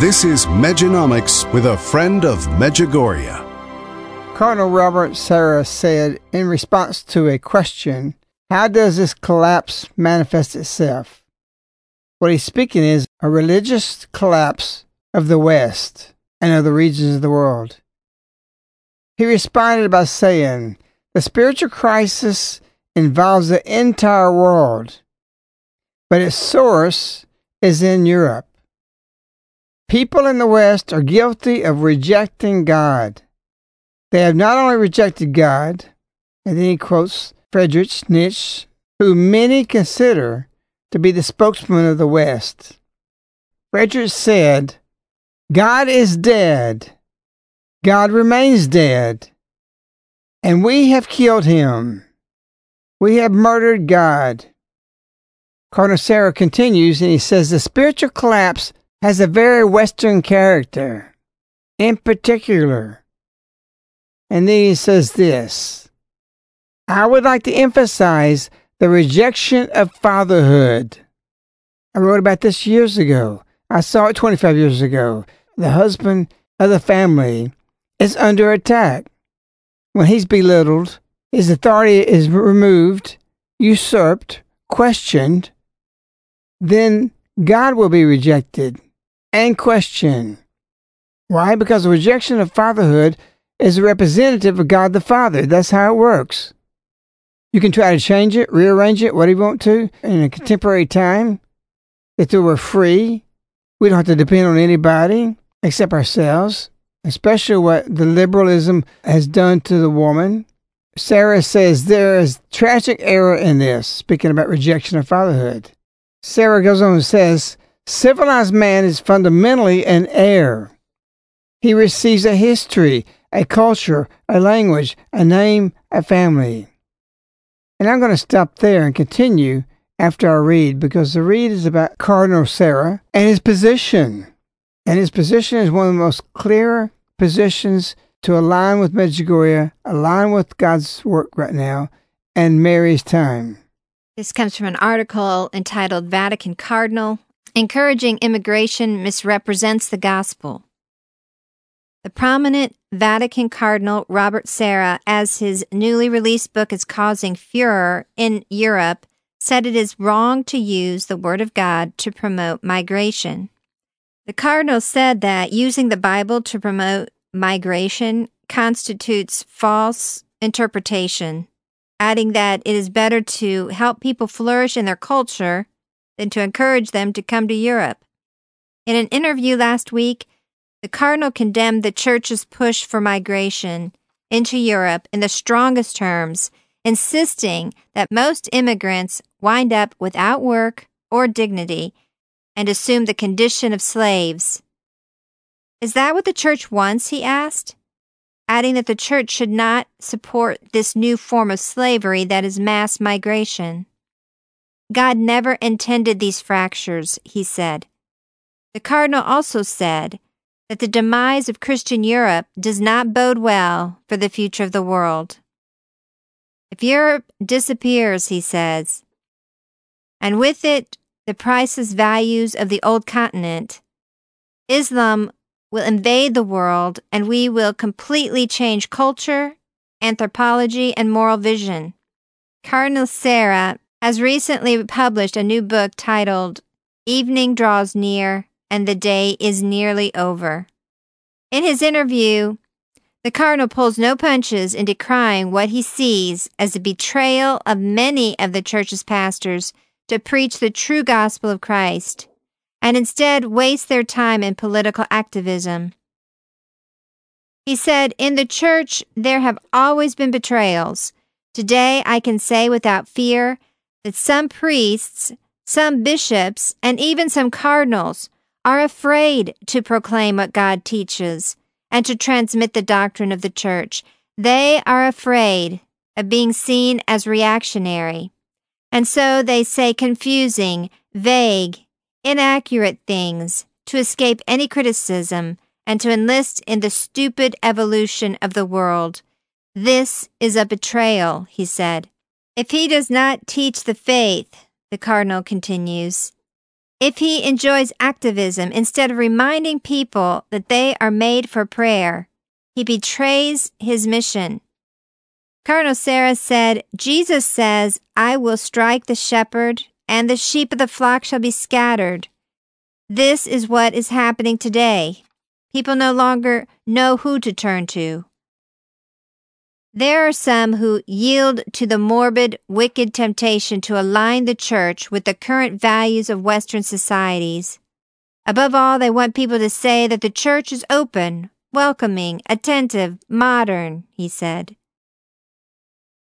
This is Mejanomics with a friend of Medjugorje. Cardinal Robert Sarah said in response to a question, How does this collapse manifest itself? What he's speaking is a religious collapse of the West and other regions of the world. He responded by saying, The spiritual crisis involves the entire world, but its source is in Europe. People in the West are guilty of rejecting God. They have not only rejected God, and then he quotes Friedrich Nietzsche, who many consider to be the spokesman of the West. Friedrich said, God is dead. God remains dead. And we have killed him. We have murdered God. Cardinal continues and he says the spiritual collapse has a very Western character, in particular. And then he says this I would like to emphasize the rejection of fatherhood. I wrote about this years ago. I saw it 25 years ago. The husband of the family is under attack. When he's belittled, his authority is removed, usurped, questioned, then God will be rejected and question. Why? Because the rejection of fatherhood is a representative of God the Father. That's how it works. You can try to change it, rearrange it, whatever you want to, in a contemporary time. If we were free, we don't have to depend on anybody except ourselves, especially what the liberalism has done to the woman. Sarah says there is tragic error in this, speaking about rejection of fatherhood. Sarah goes on and says, Civilized man is fundamentally an heir. He receives a history, a culture, a language, a name, a family. And I'm going to stop there and continue after I read because the read is about Cardinal Sarah and his position. And his position is one of the most clear positions to align with Medjugorje, align with God's work right now, and Mary's time. This comes from an article entitled Vatican Cardinal Encouraging Immigration Misrepresents the Gospel. The prominent Vatican Cardinal Robert Sarah, as his newly released book is causing furor in Europe, said it is wrong to use the Word of God to promote migration. The Cardinal said that using the Bible to promote migration constitutes false interpretation adding that it is better to help people flourish in their culture than to encourage them to come to Europe. In an interview last week, the Cardinal condemned the Church's push for migration into Europe in the strongest terms, insisting that most immigrants wind up without work or dignity and assume the condition of slaves. Is that what the Church wants? he asked adding that the church should not support this new form of slavery that is mass migration. God never intended these fractures, he said. The cardinal also said that the demise of Christian Europe does not bode well for the future of the world. If Europe disappears, he says, and with it the priceless values of the old continent, Islam will invade the world and we will completely change culture, anthropology, and moral vision. Cardinal Sarah has recently published a new book titled Evening Draws Near and the Day is Nearly Over. In his interview, the Cardinal pulls no punches in decrying what he sees as a betrayal of many of the Church's pastors to preach the true gospel of Christ and instead waste their time in political activism. He said, In the church, there have always been betrayals. Today, I can say without fear that some priests, some bishops, and even some cardinals are afraid to proclaim what God teaches and to transmit the doctrine of the church. They are afraid of being seen as reactionary. And so they say confusing, vague, inaccurate things to escape any criticism and to enlist in the stupid evolution of the world. This is a betrayal, he said. If he does not teach the faith, the cardinal continues, if he enjoys activism instead of reminding people that they are made for prayer, he betrays his mission. Cardinal Sarah said, Jesus says, I will strike the shepherd and the sheep of the flock shall be scattered. This is what is happening today. People no longer know who to turn to. There are some who yield to the morbid, wicked temptation to align the church with the current values of Western societies. Above all, they want people to say that the church is open, welcoming, attentive, modern, he said.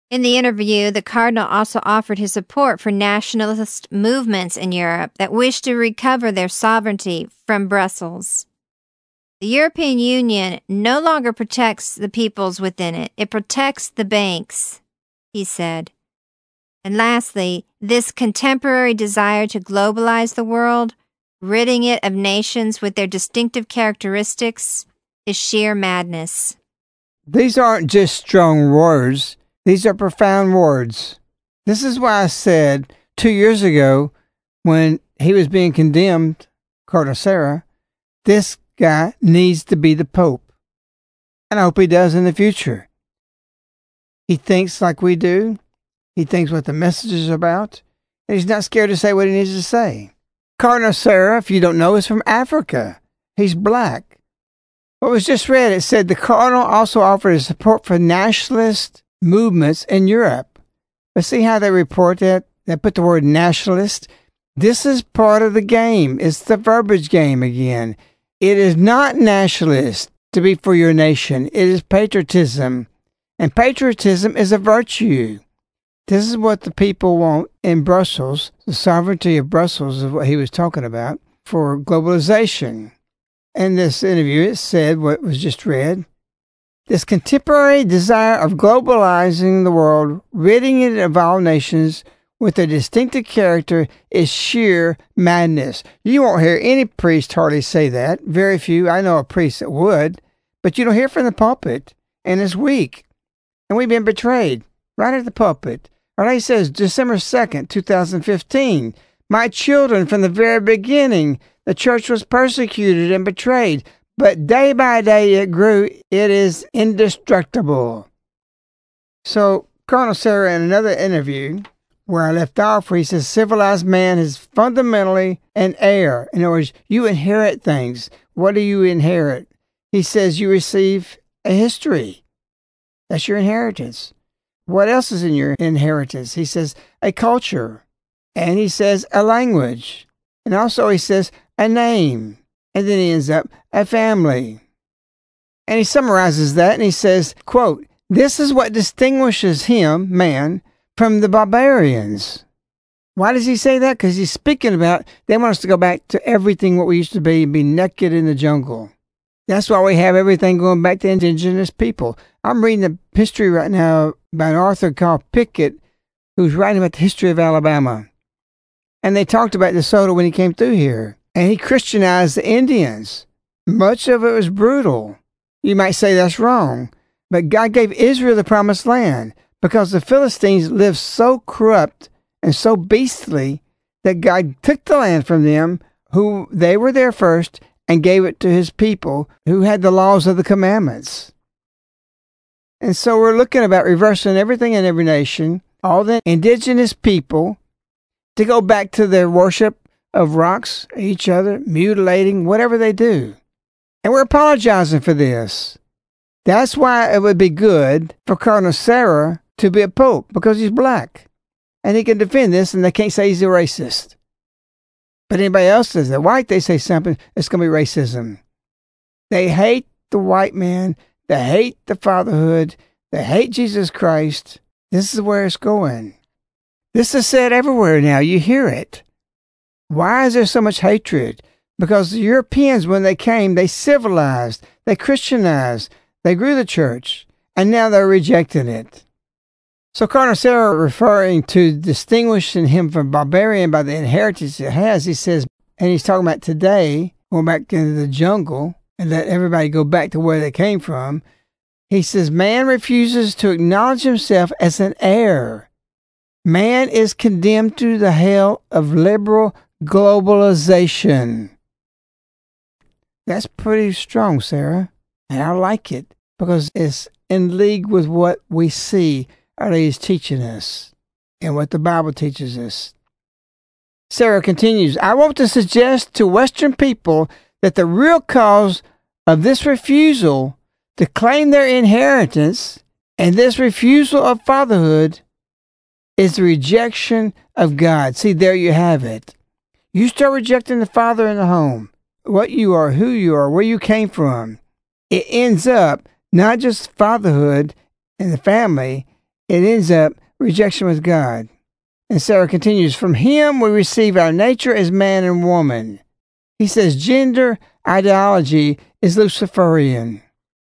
In the interview, the Cardinal also offered his support for nationalist movements in Europe that wish to recover their sovereignty from Brussels. The European Union no longer protects the peoples within it, it protects the banks, he said. And lastly, this contemporary desire to globalize the world, ridding it of nations with their distinctive characteristics, is sheer madness. These aren't just strong words. These are profound words. This is why I said two years ago when he was being condemned, Cardinal Sarah, this guy needs to be the Pope. And I hope he does in the future. He thinks like we do. He thinks what the message is about. And he's not scared to say what he needs to say. Cardinal Sarah, if you don't know, is from Africa. He's black. What was just read, it said the Cardinal also offered his support for nationalist movements in Europe. But see how they report that? They put the word nationalist. This is part of the game. It's the verbiage game again. It is not nationalist to be for your nation. It is patriotism. And patriotism is a virtue. This is what the people want in Brussels. The sovereignty of Brussels is what he was talking about for globalization. In this interview, it said what was just read this contemporary desire of globalizing the world, ridding it of all nations with a distinctive character, is sheer madness. You won't hear any priest hardly say that. Very few. I know a priest that would, but you don't hear from the pulpit, and it's weak. And we've been betrayed right at the pulpit. Or he says, December 2nd, 2015, My children, from the very beginning, the church was persecuted and betrayed, but day by day it grew. It is indestructible. So, Cardinal Sarah, in another interview where I left off, where he says, civilized man is fundamentally an heir. In other words, you inherit things. What do you inherit? He says you receive a history. That's your inheritance. What else is in your inheritance? He says a culture. And he says a language. And also he says a name. And then he ends up a family. And he summarizes that and he says, quote, this is what distinguishes him, man, from the barbarians. Why does he say that? Because he's speaking about they want us to go back to everything what we used to be and be naked in the jungle. That's why we have everything going back to indigenous people. I'm reading a history right now by an author called Pickett, who's writing about the history of Alabama. And they talked about DeSoto when he came through here. And he Christianized the Indians. Much of it was brutal. You might say that's wrong. But God gave Israel the promised land because the Philistines lived so corrupt and so beastly that God took the land from them, who they were there first, and gave it to his people who had the laws of the commandments. And so we're looking about reversing everything in every nation, all the indigenous people, to go back to their worship of rocks, each other, mutilating, whatever they do. And we're apologizing for this. That's why it would be good for Cardinal Sarah to be a pope, because he's black. And he can defend this, and they can't say he's a racist. But anybody else says that white, they say something, it's going to be racism. They hate the white man. They hate the fatherhood. They hate Jesus Christ. This is where it's going. This is said everywhere now. You hear it. Why is there so much hatred? Because the Europeans, when they came, they civilized, they Christianized, they grew the church, and now they're rejecting it. So Sarah, referring to distinguishing him from barbarian by the inheritance it has, he says, and he's talking about today, going back into the jungle and let everybody go back to where they came from. He says, man refuses to acknowledge himself as an heir. Man is condemned to the hell of liberal globalization. That's pretty strong, Sarah. And I like it because it's in league with what we see are He's teaching us and what the Bible teaches us. Sarah continues, I want to suggest to Western people that the real cause of this refusal to claim their inheritance and this refusal of fatherhood is the rejection of God. See, there you have it. You start rejecting the father in the home, what you are, who you are, where you came from. It ends up not just fatherhood and the family, it ends up rejection with God. And Sarah continues, From him we receive our nature as man and woman. He says gender ideology is Luciferian.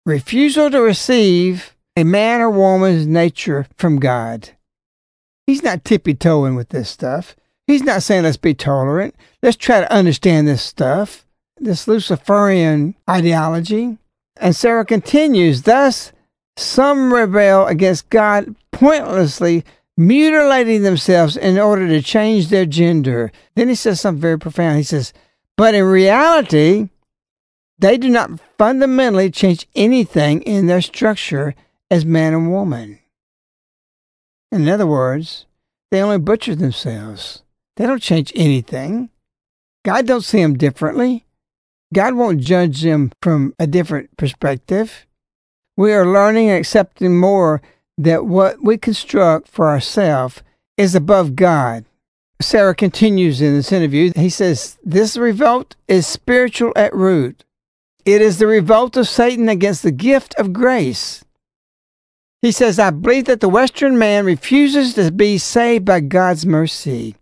Refusal to receive a man or woman's nature from God. He's not tippy toeing with this stuff. He's not saying let's be tolerant. Let's try to understand this stuff, this Luciferian ideology. And Sarah continues, thus, some rebel against God pointlessly mutilating themselves in order to change their gender. Then he says something very profound. He says, But in reality, they do not fundamentally change anything in their structure as man and woman. In other words, they only butcher themselves. They don't change anything. God don't see them differently. God won't judge them from a different perspective. We are learning and accepting more that what we construct for ourselves is above God. Sarah continues in this interview. He says, This revolt is spiritual at root. It is the revolt of Satan against the gift of grace. He says, I believe that the Western man refuses to be saved by God's mercy.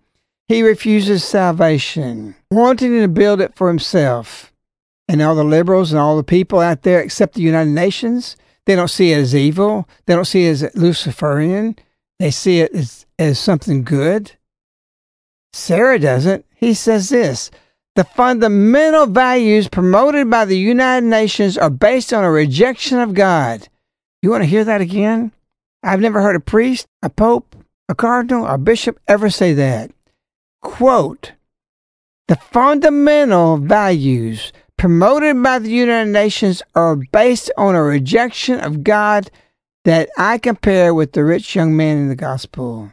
He refuses salvation, wanting to build it for himself. And all the liberals and all the people out there except the United Nations, they don't see it as evil. They don't see it as Luciferian. They see it as, as something good. Sarah doesn't. He says this The fundamental values promoted by the United Nations are based on a rejection of God. You want to hear that again? I've never heard a priest, a pope, a cardinal, or a bishop ever say that. Quote, the fundamental values promoted by the United Nations are based on a rejection of God that I compare with the rich young man in the gospel.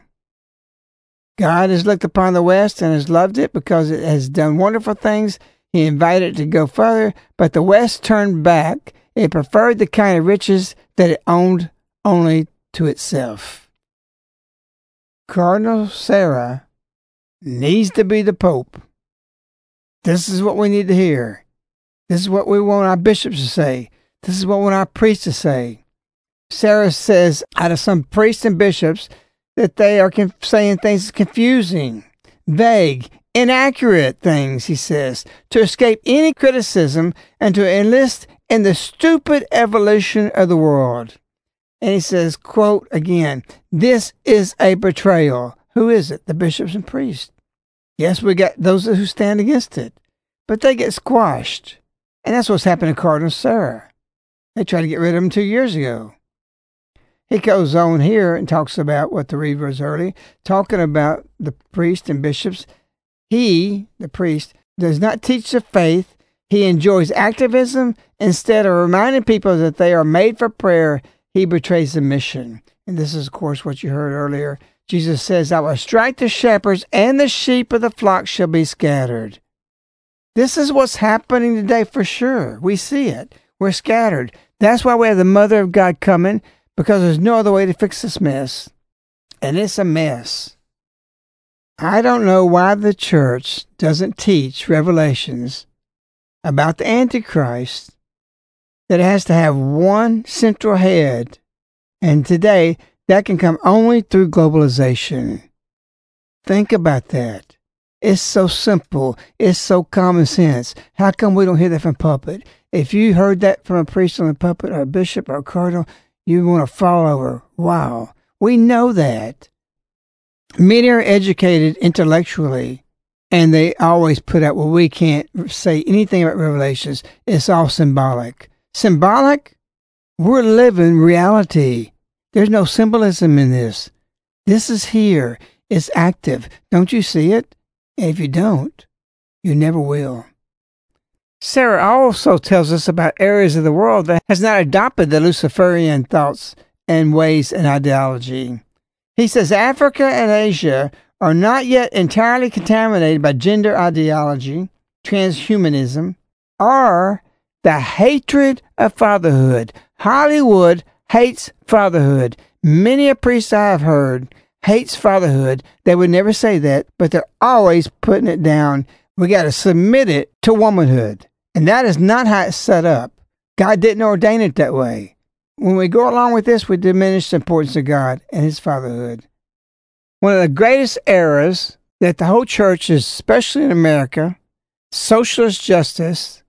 God has looked upon the West and has loved it because it has done wonderful things. He invited it to go further, but the West turned back. It preferred the kind of riches that it owned only to itself. Cardinal Sarah needs to be the Pope. This is what we need to hear. This is what we want our bishops to say. This is what we want our priests to say. Sarah says out of some priests and bishops that they are saying things confusing, vague, inaccurate things, he says, to escape any criticism and to enlist in the stupid evolution of the world. And he says, quote again, this is a betrayal. Who is it? The bishops and priests. Yes, we got those who stand against it, but they get squashed. And that's what's happened to Cardinal Sarah. They tried to get rid of him two years ago. He goes on here and talks about what the read was early, talking about the priests and bishops. He, the priest, does not teach the faith. He enjoys activism. Instead of reminding people that they are made for prayer, he betrays the mission. And this is, of course, what you heard earlier. Jesus says, I will strike the shepherds, and the sheep of the flock shall be scattered. This is what's happening today for sure. We see it. We're scattered. That's why we have the Mother of God coming because there's no other way to fix this mess. And it's a mess. I don't know why the church doesn't teach Revelations about the Antichrist that it has to have one central head. And today, that can come only through globalization. Think about that. It's so simple. It's so common sense. How come we don't hear that from pulpit? If you heard that from a priest on the pulpit or a bishop or a cardinal, you want to fall over. Wow. We know that. Many are educated intellectually, and they always put out, well, we can't say anything about Revelations. It's all symbolic. Symbolic? We're living reality. There's no symbolism in this. This is here. It's active. Don't you see it? If you don't, you never will. Sarah also tells us about areas of the world that has not adopted the Luciferian thoughts and ways and ideology. He says Africa and Asia are not yet entirely contaminated by gender ideology, transhumanism, or the hatred of fatherhood. Hollywood hates fatherhood. Many a priest I have heard hates fatherhood. They would never say that, but they're always putting it down. We got to submit it to womanhood. And that is not how it's set up. God didn't ordain it that way. When we go along with this, we diminish the importance of God and His fatherhood. One of the greatest errors that the whole church, especially in America, socialist justice,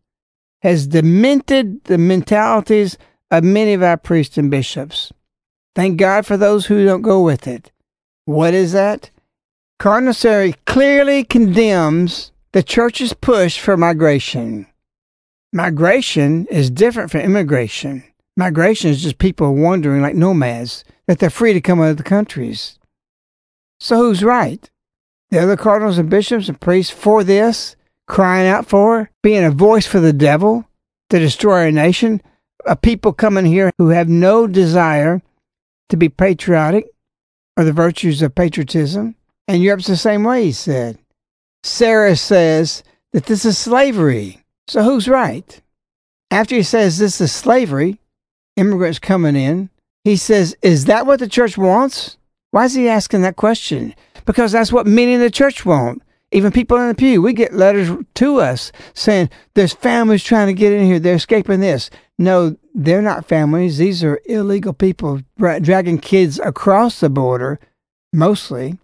has demented the mentalities of many of our priests and bishops. Thank God for those who don't go with it. What is that? Cardinal Sarah clearly condemns the church's push for migration. Migration is different from immigration. Migration is just people wandering like nomads, that they're free to come out of the countries. So who's right? The other cardinals and bishops and priests for this, crying out for, being a voice for the devil to destroy our nation, a people coming here who have no desire to be patriotic or the virtues of patriotism. And Europe's the same way, he said. Sarah says that this is slavery. So who's right? After he says this is slavery, immigrants coming in, he says, Is that what the church wants? Why is he asking that question? Because that's what many in the church want. Even people in the pew, we get letters to us saying there's families trying to get in here, they're escaping this. No, they're not families. These are illegal people dragging kids across the border, mostly,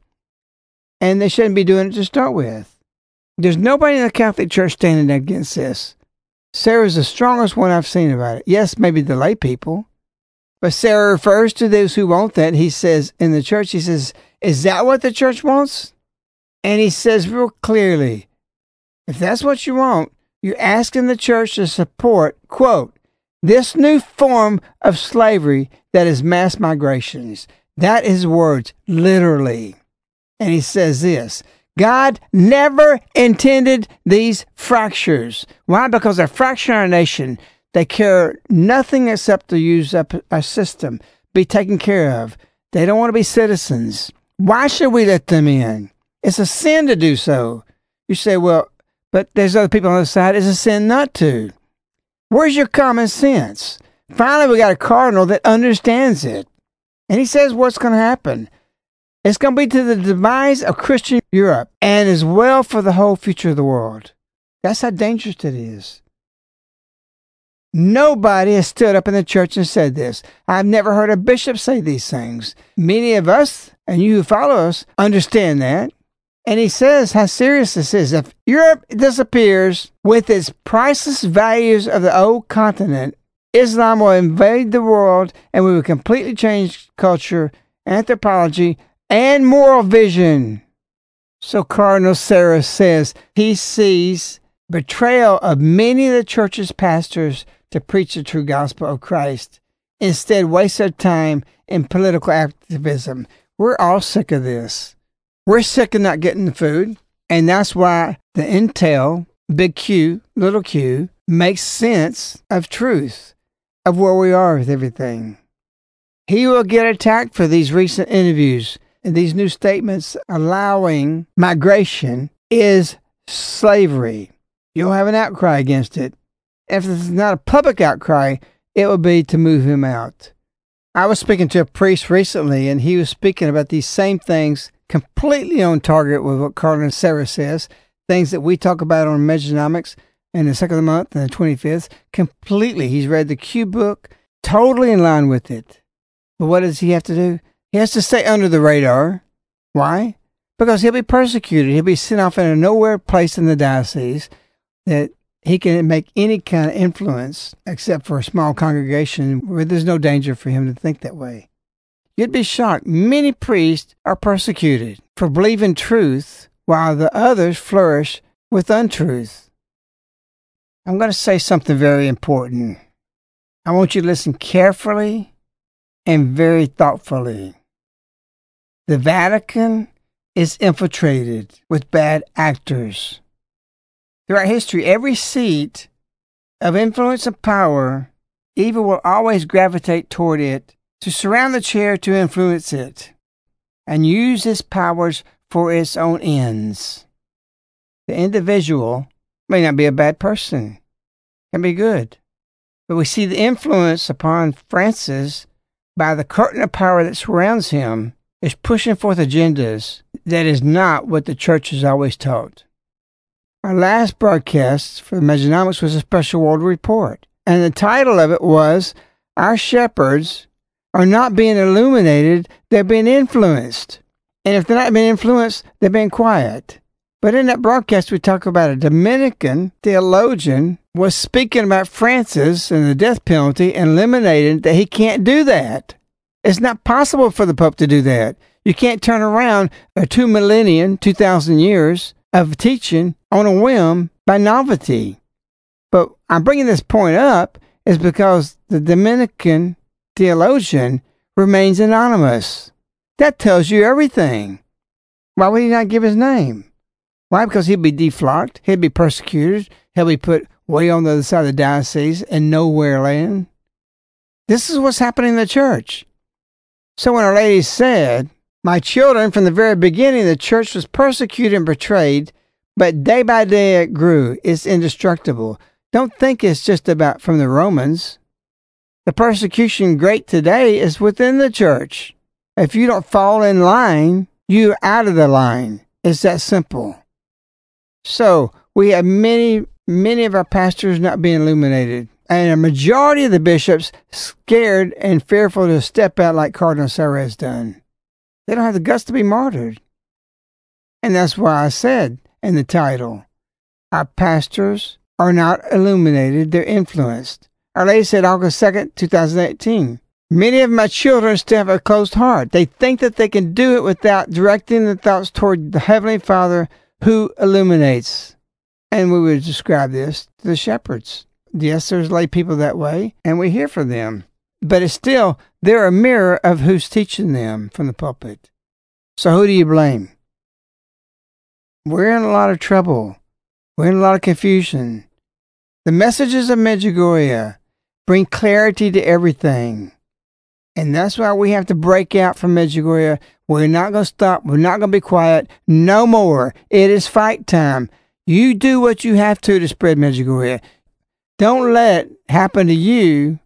and they shouldn't be doing it to start with. There's nobody in the Catholic Church standing against this. Sarah's the strongest one I've seen about it. Yes, maybe the lay people. But Sarah refers to those who want that. He says in the church, he says, Is that what the church wants? And he says real clearly, if that's what you want, you're asking the church to support, quote, this new form of slavery that is mass migrations. That is words, literally. And he says this God never intended these fractures. Why? Because they're fracturing our nation. They care nothing except to use up our system, be taken care of. They don't want to be citizens. Why should we let them in? It's a sin to do so. You say, well, but there's other people on the side. It's a sin not to. Where's your common sense? Finally, we got a cardinal that understands it. And he says what's going to happen. It's going to be to the demise of Christian Europe and as well for the whole future of the world. That's how dangerous it is. Nobody has stood up in the church and said this. I've never heard a bishop say these things. Many of us, and you who follow us, understand that. And he says how serious this is. If Europe disappears with its priceless values of the old continent, Islam will invade the world and we will completely change culture, anthropology, and moral vision. So Cardinal Sarah says he sees betrayal of many of the church's pastors to preach the true gospel of Christ. Instead, waste their time in political activism. We're all sick of this. We're sick of not getting the food. And that's why the intel, big Q, little q, makes sense of truth, of where we are with everything. He will get attacked for these recent interviews and these new statements allowing migration is slavery. You'll have an outcry against it. If this is not a public outcry, it would be to move him out. I was speaking to a priest recently, and he was speaking about these same things, completely on target with what Cardinal Sarah says, things that we talk about on Mejanomics in the second of the month and the 25th. Completely. He's read the Q book, totally in line with it. But what does he have to do? He has to stay under the radar. Why? Because he'll be persecuted. He'll be sent off in a nowhere place in the diocese that he can make any kind of influence except for a small congregation where there's no danger for him to think that way. You'd be shocked. Many priests are persecuted for believing truth while the others flourish with untruth. I'm going to say something very important. I want you to listen carefully and very thoughtfully. The Vatican is infiltrated with bad actors. Throughout history, every seat of influence and power, evil will always gravitate toward it to surround the chair to influence it and use its powers for its own ends. The individual may not be a bad person, can be good, but we see the influence upon Francis by the curtain of power that surrounds him is pushing forth agendas that is not what the church has always taught. Our last broadcast for the Mejanomics was a special world report, and the title of it was Our Shepherds Are Not Being Illuminated, They're Being Influenced. And if they're not being influenced, they're being quiet. But in that broadcast, we talk about a Dominican theologian was speaking about Francis and the death penalty and eliminating that he can't do that. It's not possible for the Pope to do that. You can't turn around a two millennium, 2,000 years of teaching on a whim by novelty. But I'm bringing this point up is because the Dominican theologian remains anonymous. That tells you everything. Why would he not give his name? Why? Because he'd be deflocked, he'd be persecuted, he'd be put way on the other side of the diocese and nowhere land. This is what's happening in the church. So when Our Lady said, My children, from the very beginning, the church was persecuted and betrayed, but day by day it grew. It's indestructible. Don't think it's just about from the Romans. The persecution great today is within the church. If you don't fall in line, you're out of the line. It's that simple. So we have many, many of our pastors not being illuminated and a majority of the bishops scared and fearful to step out like Cardinal Sarah has done. They don't have the guts to be martyred. And that's why I said in the title, our pastors are not illuminated, they're influenced. Our Lady said August 2nd, 2018. Many of my children still have a closed heart. They think that they can do it without directing the thoughts toward the Heavenly Father who illuminates. And we would describe this to the shepherds. Yes, there's lay people that way, and we hear from them. but it's still, they're a mirror of who's teaching them from the pulpit. So who do you blame? We're in a lot of trouble. We're in a lot of confusion. The messages of Medjugorje bring clarity to everything. And that's why we have to break out from Medjugorje. We're not going to stop. We're not going to be quiet. No more. It is fight time. You do what you have to to spread Medjugorje. Don't let happen to you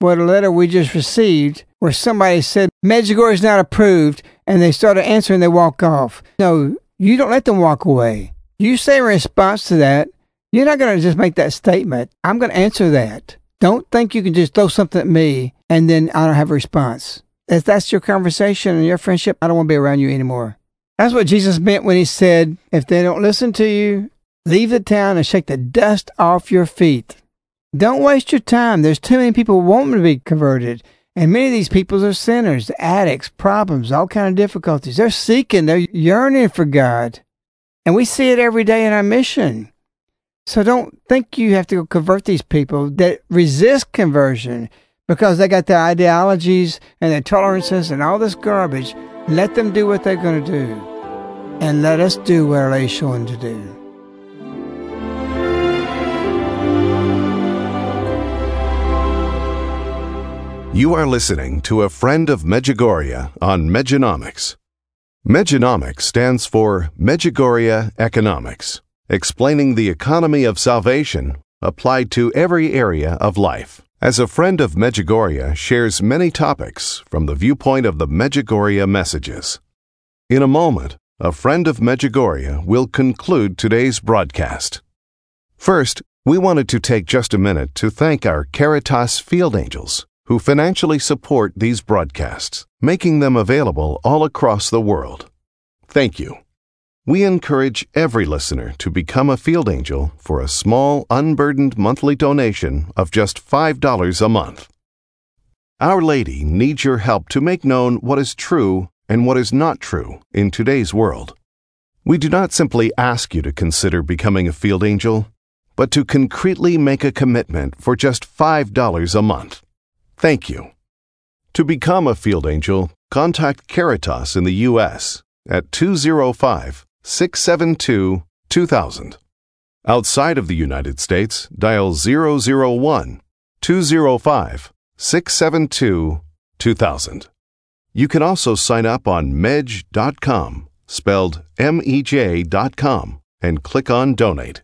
what a letter we just received where somebody said Medjugorje is not approved and they started answering, they walk off. No, you don't let them walk away. You say in response to that, you're not going to just make that statement. I'm going to answer that. Don't think you can just throw something at me and then I don't have a response. If that's your conversation and your friendship, I don't want to be around you anymore. That's what Jesus meant when he said, if they don't listen to you, leave the town and shake the dust off your feet. Don't waste your time. There's too many people wanting to be converted. And many of these people are sinners, addicts, problems, all kind of difficulties. They're seeking, they're yearning for God. And we see it every day in our mission. So don't think you have to go convert these people that resist conversion because they got their ideologies and their tolerances and all this garbage. Let them do what they're going to do. And let us do what Lady's showing to do. You are listening to a friend of Medjugorje on Mejanomics. Mejanomics stands for Medjugorje Economics, explaining the economy of salvation applied to every area of life. As a friend of Medjugorje shares many topics from the viewpoint of the Medjugorje messages. In a moment, a friend of Medjugorje will conclude today's broadcast. First, we wanted to take just a minute to thank our Caritas Field Angels who financially support these broadcasts, making them available all across the world. Thank you. We encourage every listener to become a field angel for a small, unburdened monthly donation of just $5 a month. Our Lady needs your help to make known what is true and what is not true in today's world. We do not simply ask you to consider becoming a field angel, but to concretely make a commitment for just $5 a month. Thank you. To become a Field Angel, contact Caritas in the U.S. at 205 672 2000. Outside of the United States, dial 001 205 672 2000. You can also sign up on mej.com, spelled M E J.com, and click on Donate.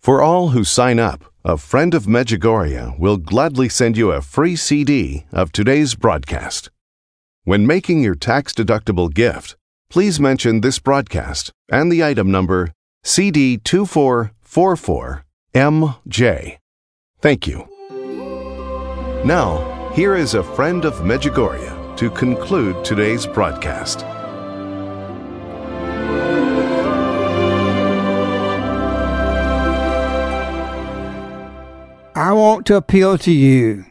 For all who sign up, a friend of Medjugorje will gladly send you a free CD of today's broadcast. When making your tax deductible gift, please mention this broadcast and the item number CD2444MJ. Thank you. Now, here is a friend of Medjugorje to conclude today's broadcast. I want to appeal to you.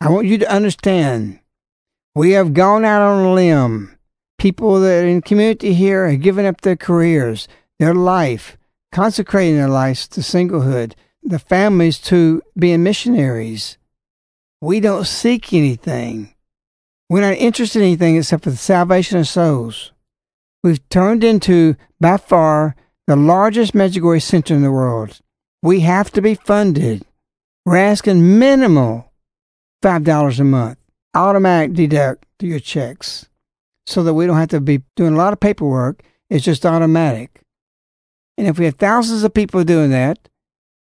I want you to understand. We have gone out on a limb. People that are in community here have given up their careers, their life, consecrating their lives to singlehood, the families to being missionaries. We don't seek anything. We're not interested in anything except for the salvation of souls. We've turned into, by far, the largest Medjugorje center in the world. We have to be funded. We're asking minimal $5 a month, automatic deduct to your checks so that we don't have to be doing a lot of paperwork. It's just automatic. And if we have thousands of people doing that,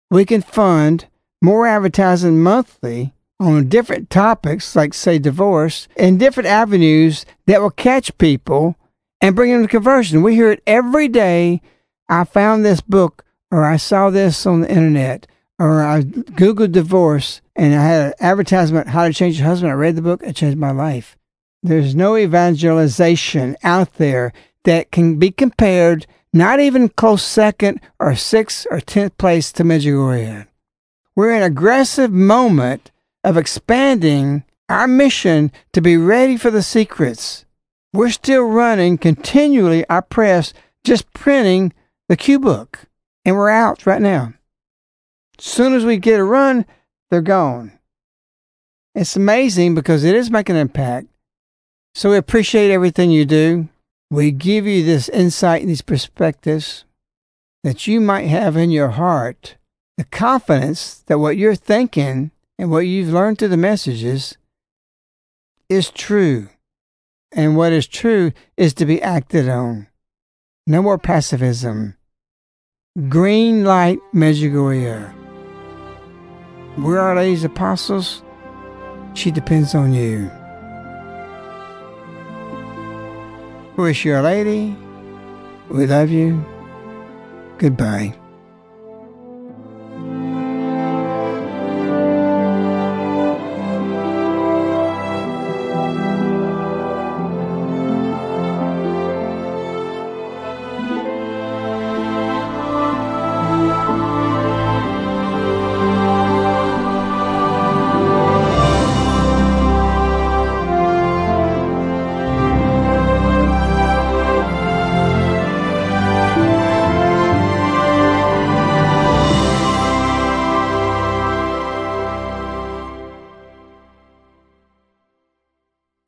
we can fund more advertising monthly on different topics, like, say, divorce, and different avenues that will catch people and bring them to conversion. We hear it every day. I found this book or I saw this on the internet or I Googled divorce and I had an advertisement, How to Change Your Husband. I read the book, it changed my life. There's no evangelization out there that can be compared, not even close second or sixth or tenth place to Medjugorje. We're in an aggressive moment of expanding our mission to be ready for the secrets. We're still running continually our press, just printing the Q book, and we're out right now. Soon as we get a run, they're gone. It's amazing because it is making an impact. So we appreciate everything you do. We give you this insight and these perspectives that you might have in your heart the confidence that what you're thinking and what you've learned through the messages is true. And what is true is to be acted on. No more pacifism. Green light Medjugorje. Where are these apostles? She depends on you. Who is a lady? We love you. Goodbye.